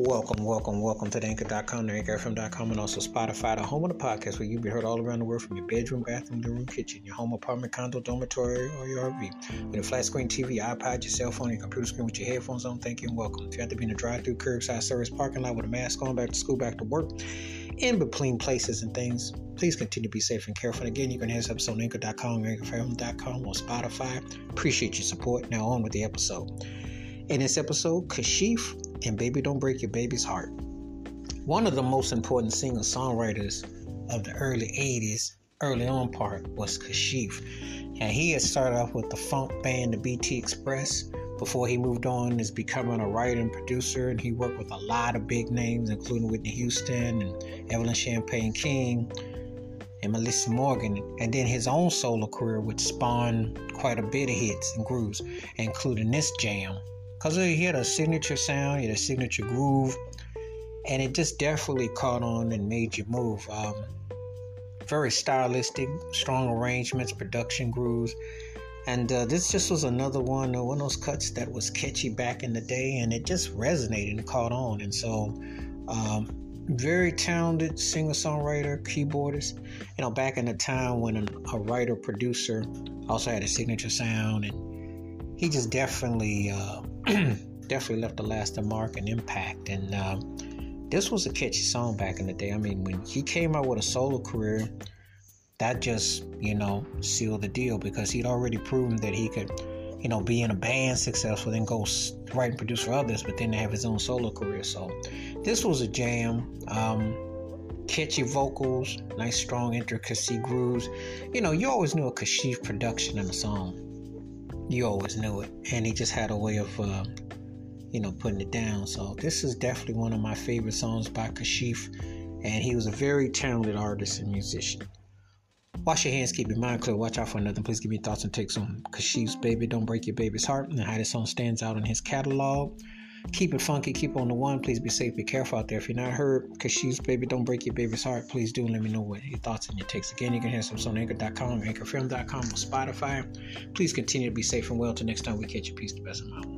Welcome, welcome, welcome to the anchor.com, the anchorfm.com, and also Spotify, the home of the podcast where you'll be heard all around the world from your bedroom, bathroom, living room, kitchen, your home, apartment, condo, dormitory, or your RV. With a flat screen TV, iPad, your cell phone, your computer screen with your headphones on, thank you and welcome. If you have to be in a drive through curbside service parking lot with a mask on, back to school, back to work, in between places and things, please continue to be safe and careful. And again, you can hear this episode on anchor.com, anchorfm.com, or Spotify. Appreciate your support. Now on with the episode. In this episode, Kashif and Baby Don't Break Your Baby's Heart. One of the most important singer songwriters of the early 80s, early on part, was Kashif. And he had started off with the funk band, the BT Express, before he moved on as becoming a writer and producer. And he worked with a lot of big names, including Whitney Houston and Evelyn Champagne King and Meli'sa Morgan. And then his own solo career would spawn quite a bit of hits and grooves, including this jam because he had a signature sound, he had a signature groove, and it just definitely caught on and made you move. Um, very stylistic, strong arrangements, production grooves. And uh, this just was another one, uh, one of those cuts that was catchy back in the day, and it just resonated and caught on. And so, um, very talented singer songwriter, keyboardist. You know, back in the time when a, a writer producer also had a signature sound, and he just definitely uh, definitely left a lasting mark and impact. And uh, this was a catchy song back in the day. I mean, when he came out with a solo career, that just, you know, sealed the deal because he'd already proven that he could, you know, be in a band successful, then go write and produce for others, but then have his own solo career. So this was a jam. Um, catchy vocals, nice strong intricacy grooves. You know, you always knew a Kashif production in a song you always knew it, and he just had a way of, uh, you know, putting it down. So this is definitely one of my favorite songs by Kashif, and he was a very talented artist and musician. Wash your hands, keep your mind clear, watch out for nothing. Please give me thoughts and takes on Kashif's Baby Don't Break Your Baby's Heart and how this song stands out in his catalog. Keep it funky, keep on the one. Please be safe, be careful out there. If you're not hurt, Kashif's Baby Don't Break Your Baby's Heart, please do let me know what your thoughts and your takes. Again, you can hear some on anchor.com, anchorfm.com, or Spotify. Please continue to be safe and well. Till next time we catch you. Peace the best of my